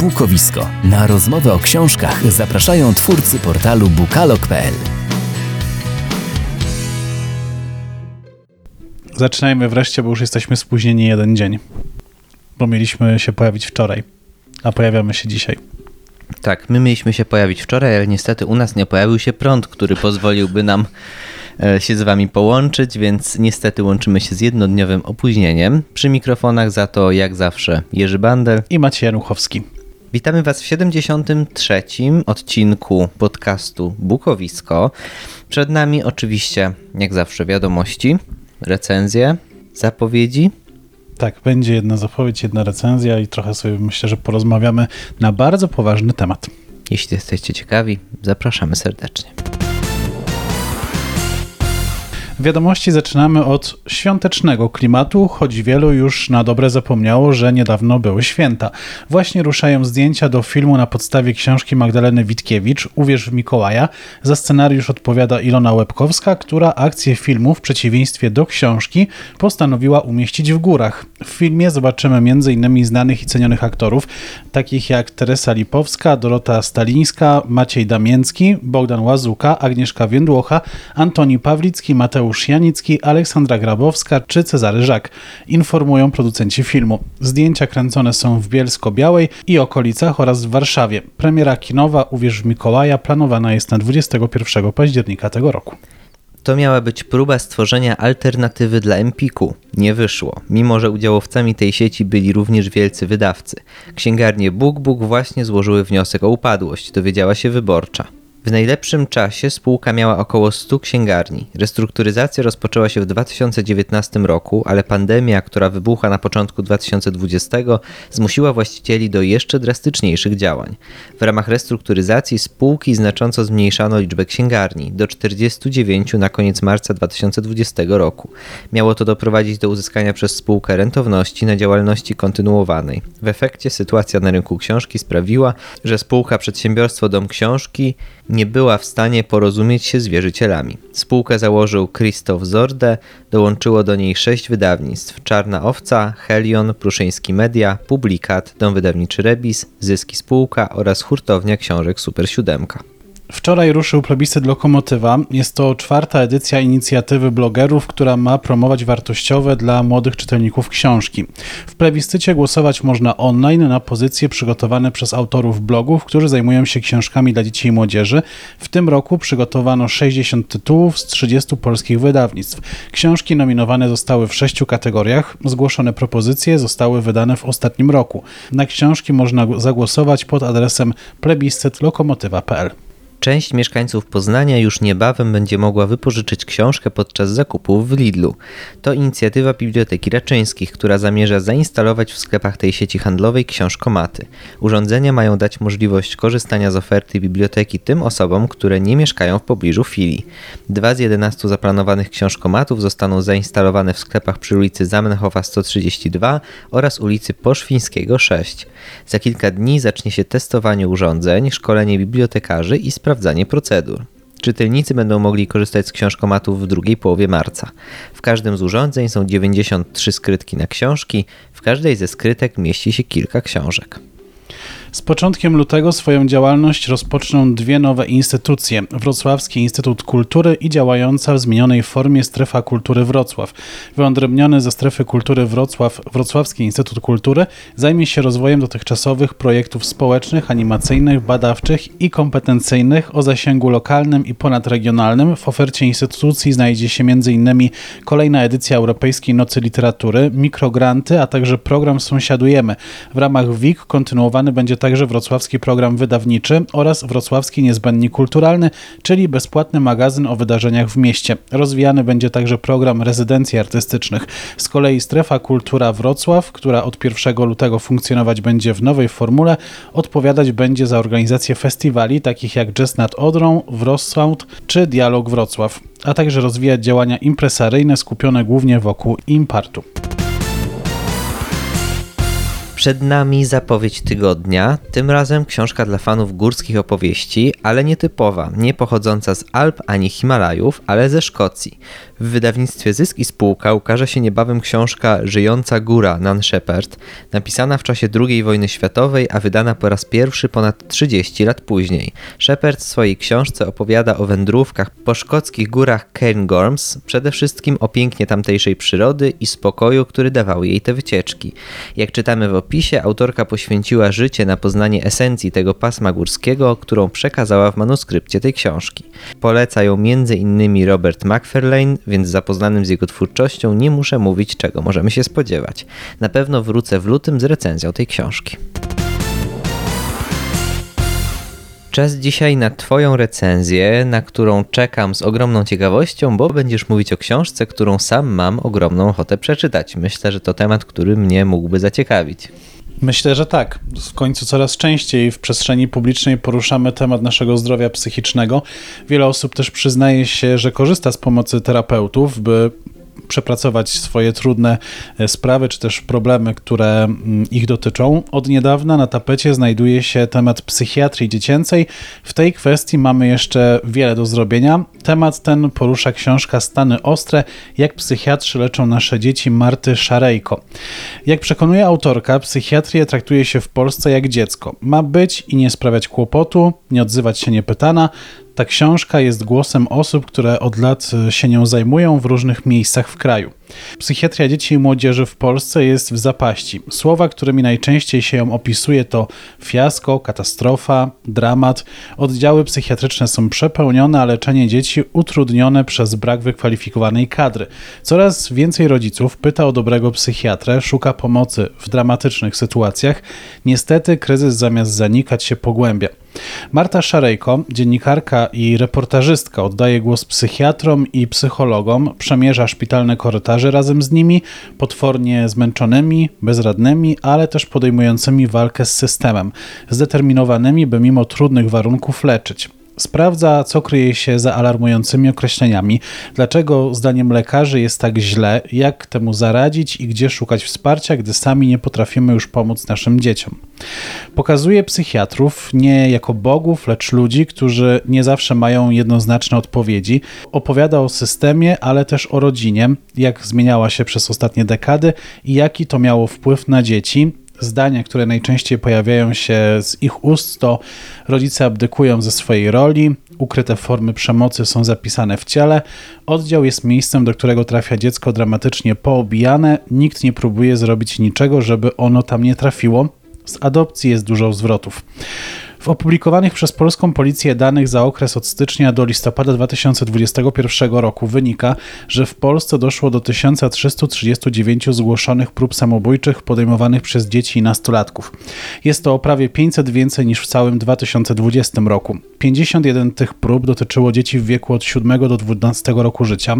Bukowisko. Na rozmowę o książkach zapraszają twórcy portalu bukalog.pl. Zaczynajmy wreszcie, bo już jesteśmy spóźnieni jeden dzień. Bo mieliśmy się pojawić wczoraj, a pojawiamy się dzisiaj. Tak, my mieliśmy się pojawić wczoraj, ale niestety u nas nie pojawił się prąd, który pozwoliłby nam e, się z wami połączyć, więc niestety łączymy się z jednodniowym opóźnieniem. Przy mikrofonach za to, jak zawsze, Jerzy Bandel i Maciej Januchowski. Witamy Was w 73. odcinku podcastu Bukowisko. Przed nami oczywiście, jak zawsze, wiadomości, recenzje, zapowiedzi. Tak, będzie jedna zapowiedź, jedna recenzja i trochę sobie myślę, że porozmawiamy na bardzo poważny temat. Jeśli jesteście ciekawi, zapraszamy serdecznie. Wiadomości zaczynamy od świątecznego klimatu, choć wielu już na dobre zapomniało, że niedawno były święta. Właśnie ruszają zdjęcia do filmu na podstawie książki Magdaleny Witkiewicz Uwierz w Mikołaja. Za scenariusz odpowiada Ilona Łebkowska, która akcję filmu w przeciwieństwie do książki postanowiła umieścić w górach. W filmie zobaczymy m.in. znanych i cenionych aktorów, takich jak Teresa Lipowska, Dorota Stalińska, Maciej Damięcki, Bogdan Łazuka, Agnieszka Więdłocha, Antoni Pawlicki, Mateusz Mateusz Janicki, Aleksandra Grabowska czy Cezary Żak, informują producenci filmu. Zdjęcia kręcone są w Bielsko-Białej i okolicach oraz w Warszawie. Premiera kinowa Uwierz w Mikołaja planowana jest na 21 października tego roku. To miała być próba stworzenia alternatywy dla Empiku. Nie wyszło, mimo że udziałowcami tej sieci byli również wielcy wydawcy. Księgarnie BookBook właśnie złożyły wniosek o upadłość, dowiedziała się wyborcza. W najlepszym czasie spółka miała około 100 księgarni. Restrukturyzacja rozpoczęła się w 2019 roku, ale pandemia, która wybuchła na początku 2020, zmusiła właścicieli do jeszcze drastyczniejszych działań. W ramach restrukturyzacji spółki znacząco zmniejszano liczbę księgarni do 49 na koniec marca 2020 roku. Miało to doprowadzić do uzyskania przez spółkę rentowności na działalności kontynuowanej. W efekcie sytuacja na rynku książki sprawiła, że spółka Przedsiębiorstwo Dom Książki nie była w stanie porozumieć się z wierzycielami. Spółkę założył Krzysztof Zorde, dołączyło do niej sześć wydawnictw: Czarna Owca, Helion, Pruszyński Media, Publikat, Dom Wydawniczy Rebis, Zyski Spółka oraz Hurtownia Książek Super Siódemka. Wczoraj ruszył plebiscyt Lokomotywa. Jest to czwarta edycja inicjatywy blogerów, która ma promować wartościowe dla młodych czytelników książki. W plebiscycie głosować można online na pozycje przygotowane przez autorów blogów, którzy zajmują się książkami dla dzieci i młodzieży. W tym roku przygotowano 60 tytułów z 30 polskich wydawnictw. Książki nominowane zostały w sześciu kategoriach. Zgłoszone propozycje zostały wydane w ostatnim roku. Na książki można zagłosować pod adresem plebiscytlokomotywa.pl. Część mieszkańców Poznania już niebawem będzie mogła wypożyczyć książkę podczas zakupów w Lidlu. To inicjatywa Biblioteki Raczyńskich, która zamierza zainstalować w sklepach tej sieci handlowej książkomaty. Urządzenia mają dać możliwość korzystania z oferty biblioteki tym osobom, które nie mieszkają w pobliżu filii. Dwa z 11 zaplanowanych książkomatów zostaną zainstalowane w sklepach przy ulicy Zamenhofa 132 oraz ulicy Poszwińskiego 6. Za kilka dni zacznie się testowanie urządzeń, szkolenie bibliotekarzy i sprawdzenie sprawdzanie procedur. Czytelnicy będą mogli korzystać z książkomatów w drugiej połowie marca. W każdym z urządzeń są 93 skrytki na książki, w każdej ze skrytek mieści się kilka książek. Z początkiem lutego swoją działalność rozpoczną dwie nowe instytucje: Wrocławski Instytut Kultury i działająca w zmienionej formie Strefa Kultury Wrocław. Wyodrębniony ze Strefy Kultury Wrocław Wrocławski Instytut Kultury zajmie się rozwojem dotychczasowych projektów społecznych, animacyjnych, badawczych i kompetencyjnych o zasięgu lokalnym i ponadregionalnym. W ofercie instytucji znajdzie się m.in. kolejna edycja Europejskiej Nocy Literatury, mikrogranty, a także program Sąsiadujemy. W ramach WIK kontynuowany będzie także wrocławski program wydawniczy oraz wrocławski niezbędnik kulturalny, czyli bezpłatny magazyn o wydarzeniach w mieście. Rozwijany będzie także program rezydencji artystycznych. Z kolei strefa Kultura Wrocław, która od 1 lutego funkcjonować będzie w nowej formule, odpowiadać będzie za organizację festiwali takich jak Jazz nad Odrą, Wrocław czy Dialog Wrocław, a także rozwijać działania impresaryjne skupione głównie wokół Impartu. Przed nami zapowiedź tygodnia, tym razem książka dla fanów górskich opowieści, ale nietypowa, nie pochodząca z Alp ani Himalajów, ale ze Szkocji. W wydawnictwie Zysk i Spółka ukaże się niebawem książka Żyjąca Góra Nan Shepard, napisana w czasie II wojny światowej, a wydana po raz pierwszy ponad 30 lat później. Shepard w swojej książce opowiada o wędrówkach po szkockich górach Cairngorms, przede wszystkim o pięknie tamtejszej przyrody i spokoju, który dawały jej te wycieczki. Jak czytamy w opisie, autorka poświęciła życie na poznanie esencji tego pasma górskiego, którą przekazała w manuskrypcie tej książki. Poleca ją m.in. Robert McFarlane, więc zapoznanym z jego twórczością nie muszę mówić, czego możemy się spodziewać. Na pewno wrócę w lutym z recenzją tej książki. Czas dzisiaj na Twoją recenzję, na którą czekam z ogromną ciekawością, bo będziesz mówić o książce, którą sam mam ogromną ochotę przeczytać. Myślę, że to temat, który mnie mógłby zaciekawić. Myślę, że tak. W końcu coraz częściej w przestrzeni publicznej poruszamy temat naszego zdrowia psychicznego. Wiele osób też przyznaje się, że korzysta z pomocy terapeutów, by przepracować swoje trudne e, sprawy, czy też problemy, które mm, ich dotyczą. Od niedawna na tapecie znajduje się temat psychiatrii dziecięcej. W tej kwestii mamy jeszcze wiele do zrobienia. Temat ten porusza książka Stany Ostre, jak psychiatrzy leczą nasze dzieci Marty Szarejko. Jak przekonuje autorka, psychiatrię traktuje się w Polsce jak dziecko. Ma być i nie sprawiać kłopotu, nie odzywać się niepytana, ta książka jest głosem osób, które od lat e, się nią zajmują w różnych miejscach w kraju. Psychiatria dzieci i młodzieży w Polsce jest w zapaści. Słowa, którymi najczęściej się ją opisuje, to fiasko, katastrofa, dramat. Oddziały psychiatryczne są przepełnione, a leczenie dzieci utrudnione przez brak wykwalifikowanej kadry. Coraz więcej rodziców pyta o dobrego psychiatrę, szuka pomocy w dramatycznych sytuacjach. Niestety kryzys zamiast zanikać się pogłębia. Marta Szarejko, dziennikarka i reportażystka, oddaje głos psychiatrom i psychologom, przemierza szpitalne korytarze razem z nimi, potwornie zmęczonymi, bezradnymi, ale też podejmującymi walkę z systemem, zdeterminowanymi, by mimo trudnych warunków leczyć. Sprawdza, co kryje się za alarmującymi określeniami, dlaczego zdaniem lekarzy jest tak źle, jak temu zaradzić? I gdzie szukać wsparcia, gdy sami nie potrafimy już pomóc naszym dzieciom. Pokazuje psychiatrów nie jako bogów, lecz ludzi, którzy nie zawsze mają jednoznaczne odpowiedzi. Opowiada o systemie, ale też o rodzinie, jak zmieniała się przez ostatnie dekady i jaki to miało wpływ na dzieci, zdania, które najczęściej pojawiają się z ich ust, to rodzice abdykują ze swojej roli, ukryte formy przemocy są zapisane w ciele, oddział jest miejscem, do którego trafia dziecko dramatycznie poobijane, nikt nie próbuje zrobić niczego, żeby ono tam nie trafiło. Z adopcji jest dużo zwrotów. W opublikowanych przez polską policję danych za okres od stycznia do listopada 2021 roku wynika, że w Polsce doszło do 1339 zgłoszonych prób samobójczych podejmowanych przez dzieci i nastolatków. Jest to o prawie 500 więcej niż w całym 2020 roku. 51 tych prób dotyczyło dzieci w wieku od 7 do 12 roku życia.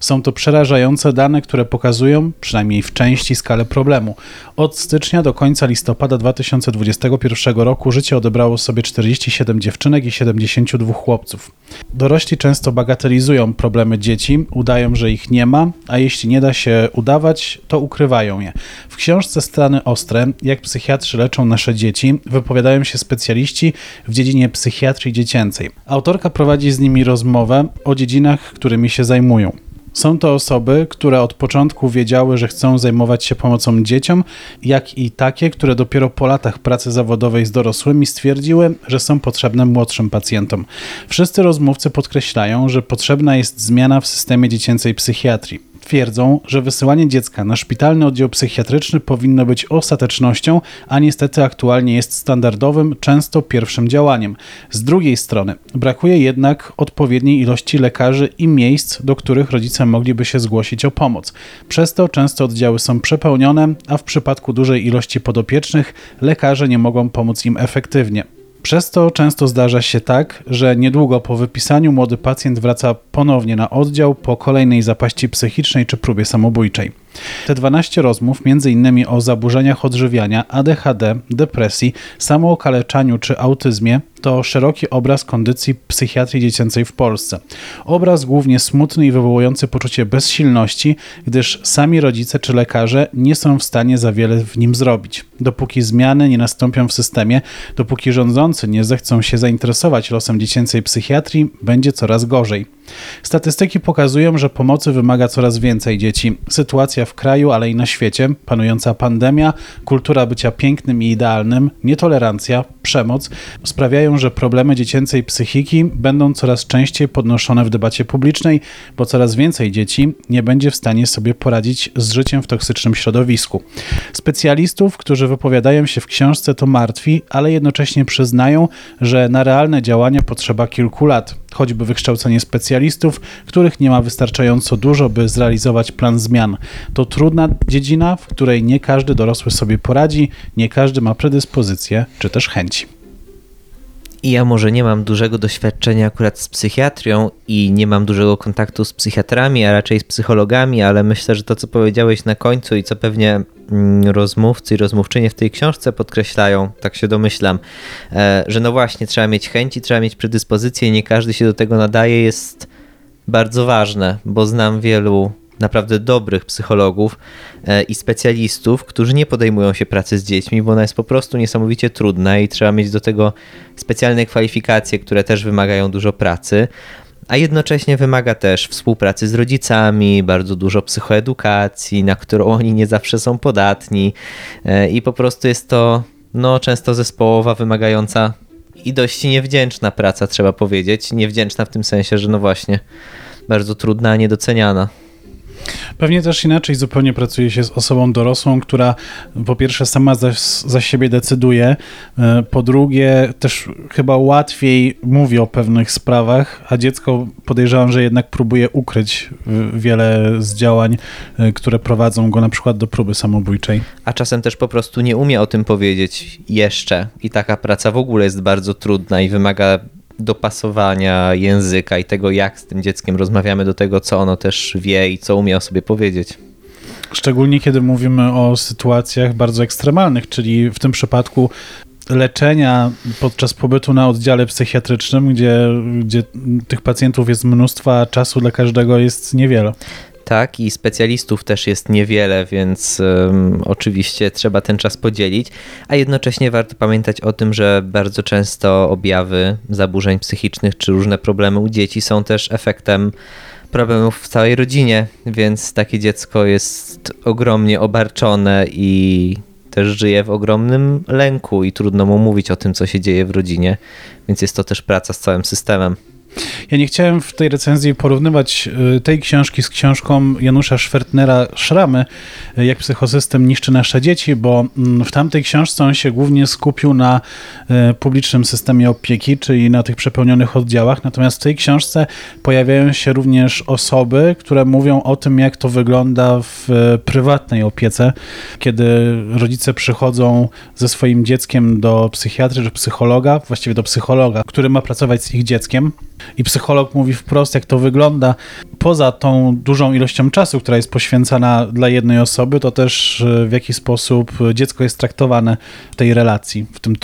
Są to przerażające dane, które pokazują, przynajmniej w części, skalę problemu. Od stycznia do końca listopada 2021 roku życie odebrało sobie 47 dziewczynek i 72 chłopców. Dorośli często bagatelizują problemy dzieci, udają, że ich nie ma, a jeśli nie da się udawać, to ukrywają je. W książce Strany Ostre, jak psychiatrzy leczą nasze dzieci, wypowiadają się specjaliści w dziedzinie psychiatrii dziecięcej. Autorka prowadzi z nimi rozmowę o dziedzinach, którymi się zajmują. Są to osoby, które od początku wiedziały, że chcą zajmować się pomocą dzieciom, jak i takie, które dopiero po latach pracy zawodowej z dorosłymi stwierdziły, że są potrzebne młodszym pacjentom. Wszyscy rozmówcy podkreślają, że potrzebna jest zmiana w systemie dziecięcej psychiatrii twierdzą, że wysyłanie dziecka na szpitalny oddział psychiatryczny powinno być ostatecznością, a niestety aktualnie jest standardowym, często pierwszym działaniem. Z drugiej strony, brakuje jednak odpowiedniej ilości lekarzy i miejsc, do których rodzice mogliby się zgłosić o pomoc. Przez to często oddziały są przepełnione, a w przypadku dużej ilości podopiecznych lekarze nie mogą pomóc im efektywnie. Przez to często zdarza się tak, że niedługo po wypisaniu młody pacjent wraca ponownie na oddział po kolejnej zapaści psychicznej czy próbie samobójczej. Te 12 rozmów, m.in. o zaburzeniach odżywiania, ADHD, depresji, samookaleczaniu czy autyzmie, to szeroki obraz kondycji psychiatrii dziecięcej w Polsce. Obraz głównie smutny i wywołujący poczucie bezsilności, gdyż sami rodzice czy lekarze nie są w stanie za wiele w nim zrobić. Dopóki zmiany nie nastąpią w systemie, dopóki rządzący nie zechcą się zainteresować losem dziecięcej psychiatrii, będzie coraz gorzej. Statystyki pokazują, że pomocy wymaga coraz więcej dzieci. Sytuacja w kraju, ale i na świecie, panująca pandemia, kultura bycia pięknym i idealnym, nietolerancja, przemoc sprawiają, że problemy dziecięcej psychiki będą coraz częściej podnoszone w debacie publicznej, bo coraz więcej dzieci nie będzie w stanie sobie poradzić z życiem w toksycznym środowisku. Specjalistów, którzy wypowiadają się w książce, to martwi, ale jednocześnie przyznają, że na realne działania potrzeba kilku lat, choćby wykształcenie specjalistów, których nie ma wystarczająco dużo, by zrealizować plan zmian. To trudna dziedzina, w której nie każdy dorosły sobie poradzi, nie każdy ma predyspozycje czy też chęci. I ja może nie mam dużego doświadczenia akurat z psychiatrią i nie mam dużego kontaktu z psychiatrami, a raczej z psychologami, ale myślę, że to, co powiedziałeś na końcu i co pewnie rozmówcy i rozmówczynie w tej książce podkreślają, tak się domyślam, e, że no właśnie, trzeba mieć chęci, trzeba mieć predyspozycje i nie każdy się do tego nadaje, jest bardzo ważne, bo znam wielu naprawdę dobrych psychologów e, i specjalistów, którzy nie podejmują się pracy z dziećmi, bo ona jest po prostu niesamowicie trudna i trzeba mieć do tego specjalne kwalifikacje, które też wymagają dużo pracy. A jednocześnie wymaga też współpracy z rodzicami, bardzo dużo psychoedukacji, na którą oni nie zawsze są podatni, e, i po prostu jest to no, często zespołowa, wymagająca i dość niewdzięczna praca, trzeba powiedzieć. Niewdzięczna w tym sensie, że no właśnie, bardzo trudna, niedoceniana. Pewnie też inaczej zupełnie pracuje się z osobą dorosłą, która po pierwsze sama za, za siebie decyduje, e, po drugie też chyba łatwiej mówi o pewnych sprawach, a dziecko podejrzewam, że jednak próbuje ukryć wiele z działań, e, które prowadzą go na przykład do próby samobójczej. A czasem też po prostu nie umie o tym powiedzieć jeszcze i taka praca w ogóle jest bardzo trudna i wymaga dopasowania języka i tego, jak z tym dzieckiem rozmawiamy, do tego, co ono też wie i co umie o sobie powiedzieć. Szczególnie kiedy mówimy o sytuacjach bardzo ekstremalnych, czyli w tym przypadku leczenia podczas pobytu na oddziale psychiatrycznym, gdzie, gdzie tych pacjentów jest mnóstwo, a czasu dla każdego jest niewiele tak, i specjalistów też jest niewiele, więc um, oczywiście trzeba ten czas podzielić, a jednocześnie warto pamiętać o tym, że bardzo często objawy zaburzeń psychicznych czy różne problemy u dzieci są też efektem problemów w całej rodzinie, więc takie dziecko jest ogromnie obarczone i też żyje w ogromnym lęku i trudno mu mówić o tym, co się dzieje w rodzinie, więc jest to też praca z całym systemem. Ja nie chciałem w tej recenzji porównywać y, tej książki z książką Janusza Schwertnera Szramy, y, jak psychosystem niszczy nasze dzieci, bo mm, w tamtej książce on się głównie skupił na y, publicznym systemie opieki, czyli na tych przepełnionych oddziałach. Natomiast w tej książce pojawiają się również osoby, które mówią o tym, jak to wygląda w prywatnej opiece, kiedy rodzice przychodzą ze swoim dzieckiem do psychiatry czy psychologa, właściwie do psychologa, który ma pracować z ich dzieckiem. I psycholog mówi wprost, jak to wygląda. Poza tą dużą ilością czasu, która jest poświęcana dla jednej osoby, to też e, w jaki sposób dziecko jest traktowane w tej relacji, w tym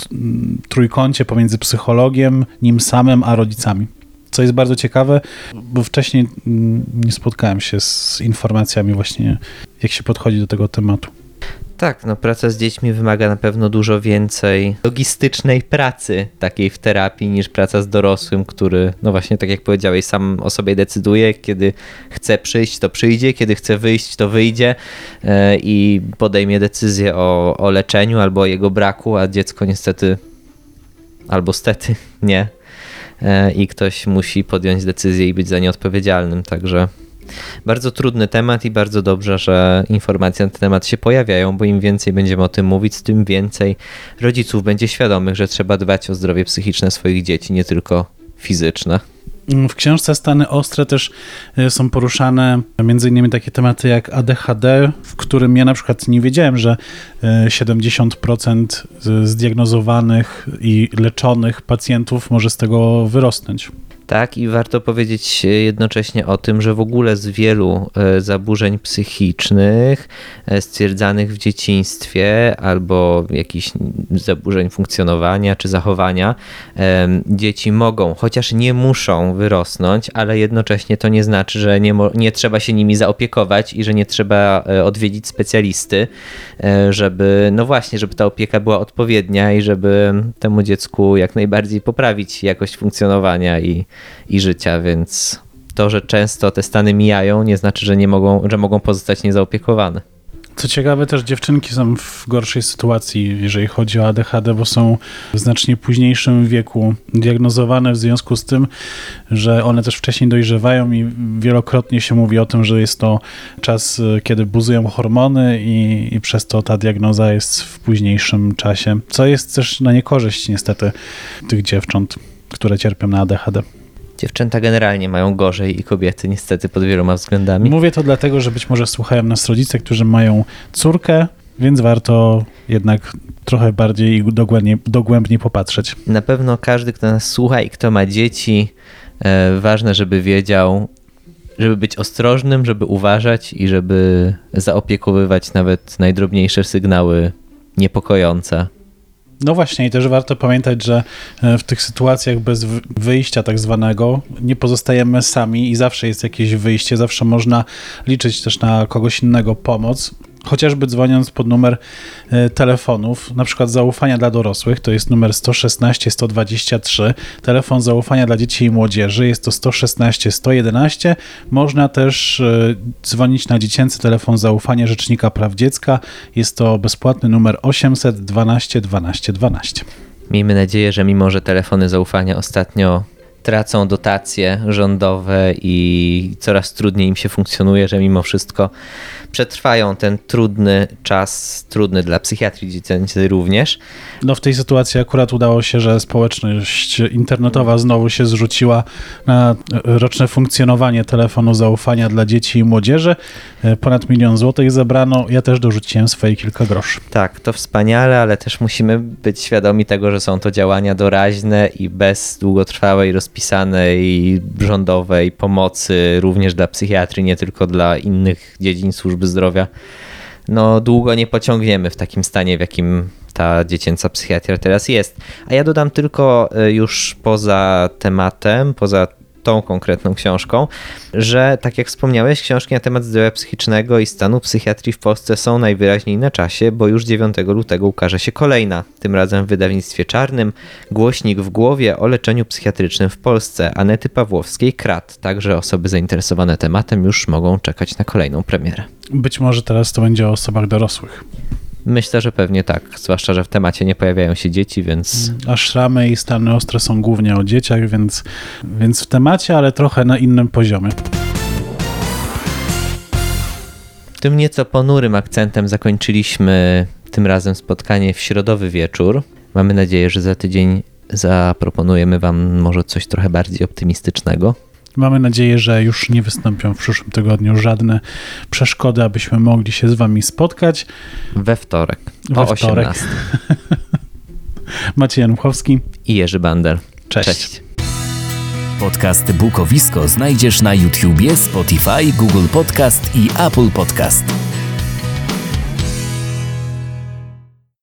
trójkącie pomiędzy psychologiem, nim samym, a rodzicami. Co jest bardzo ciekawe, bo wcześniej nie spotkałem się z informacjami właśnie, jak się podchodzi do tego tematu. Tak, no praca z dziećmi wymaga na pewno dużo więcej logistycznej pracy takiej w terapii niż praca z dorosłym, który, no właśnie tak jak powiedziałeś, sam o sobie decyduje, kiedy chce przyjść, to przyjdzie, kiedy chce wyjść, to wyjdzie e, i podejmie decyzję o, o leczeniu albo o jego braku, a dziecko niestety albo stety nie. E, I ktoś musi podjąć decyzję i być za nie odpowiedzialnym, także bardzo trudny temat i bardzo dobrze, że informacje na ten temat się pojawiają, bo im więcej będziemy o tym mówić, tym więcej rodziców będzie świadomych, że trzeba dbać o zdrowie psychiczne swoich dzieci, nie tylko fizyczne. W książce Stany Ostre też e, są poruszane innymi takie tematy jak ADHD, w którym ja na przykład nie wiedziałem, że 70% e, zdiagnozowanych i leczonych pacjentów może z tego wyrosnąć. Tak, i warto powiedzieć jednocześnie o tym, że w ogóle z wielu e, zaburzeń psychicznych e, stwierdzanych w dzieciństwie albo jakichś zaburzeń funkcjonowania czy zachowania, dzieci mogą, chociaż nie muszą wyrosnąć, ale jednocześnie to nie znaczy, że nie, nie trzeba się nimi zaopiekować i że nie trzeba e, odwiedzić specjalisty, e, żeby, no właśnie, żeby ta opieka była odpowiednia i żeby temu dziecku jak najbardziej poprawić jakość funkcjonowania i, i życia, więc to, że często te stany mijają, nie znaczy, że nie mogą, że mogą pozostać niezaopiekowane. Co ciekawe, też dziewczynki są w gorszej sytuacji, jeżeli chodzi o ADHD, bo są w znacznie późniejszym wieku diagnozowane w związku z tym, że one też wcześniej dojrzewają i wielokrotnie się mówi o tym, że jest to czas, kiedy buzują hormony i, i przez to ta diagnoza jest w późniejszym czasie, co jest też na niekorzyść niestety tych dziewcząt, które cierpią na ADHD. Dziewczęta generalnie mają gorzej i kobiety niestety pod wieloma względami. Mówię to dlatego, że być może słuchają nas rodzice, którzy mają córkę, więc warto jednak trochę bardziej i dogłębnie, dogłębnie popatrzeć. Na pewno każdy, kto nas słucha i kto ma dzieci, e, ważne, żeby wiedział, żeby być ostrożnym, żeby uważać i żeby zaopiekowywać nawet najdrobniejsze sygnały niepokojące. No właśnie, i też warto pamiętać, że e, w tych sytuacjach bez wy- wyjścia tak zwanego nie pozostajemy sami i zawsze jest jakieś wyjście, zawsze można liczyć też na kogoś innego pomoc. Chociażby dzwoniąc pod numer e, telefonów, na przykład zaufania dla dorosłych, to jest numer 116 123, telefon zaufania dla dzieci i młodzieży jest to 116 111. Można też e, dzwonić na dziecięcy telefon zaufania Rzecznika Praw Dziecka, jest to bezpłatny numer 800 12 12 12. Miejmy nadzieję, że mimo, że telefony zaufania ostatnio tracą dotacje rządowe i coraz trudniej im się funkcjonuje, że mimo wszystko przetrwają ten trudny czas, trudny dla psychiatrii dziecięcej również. No w tej sytuacji akurat udało się, że społeczność internetowa znowu się zrzuciła na roczne funkcjonowanie telefonu zaufania dla dzieci i młodzieży. E, Ponad milion złotych zebrano. Ja też dorzuciłem swoje kilka groszy. Tak, to wspaniale, ale też musimy być świadomi tego, że są to działania doraźne i bez długotrwałej, rozpisanej rządowej pomocy również dla psychiatrii, nie tylko dla innych dziedzin służby zdrowia. No, długo nie pociągniemy w takim stanie, w jakim ta dziecięca psychiatria teraz jest. A ja dodam tylko y, już poza tematem, poza tą konkretną książką, że tak jak wspomniałeś, książki na temat zdrowia psychicznego i stanu psychiatrii w Polsce są najwyraźniej na czasie, bo już 9 lutego ukaże się kolejna, tym razem w wydawnictwie czarnym, głośnik w głowie o leczeniu psychiatrycznym w Polsce Anety Pawłowskiej Krat. Także osoby zainteresowane tematem już mogą czekać na kolejną premierę. Być może teraz to będzie o osobach dorosłych. Myślę, że pewnie tak, zwłaszcza, że w temacie nie pojawiają się dzieci, więc A szramy i stany ostre są głównie o dzieciach, więc, więc w temacie, ale trochę na innym poziomie. tym nieco ponurym akcentem zakończyliśmy tym razem spotkanie w środowy wieczór. Mamy nadzieję, że za tydzień zaproponujemy Wam może coś trochę bardziej optymistycznego. Mamy nadzieję, że już nie wystąpią w przyszłym tygodniu żadne przeszkody, abyśmy mogli się z Wami spotkać. We wtorek We o wtorek. 18. Maciej Januchowski. I Jerzy Bander. Cześć. Cześć. Podcast Bukowisko znajdziesz na YouTubie, Spotify, Google Podcast i Apple Podcast.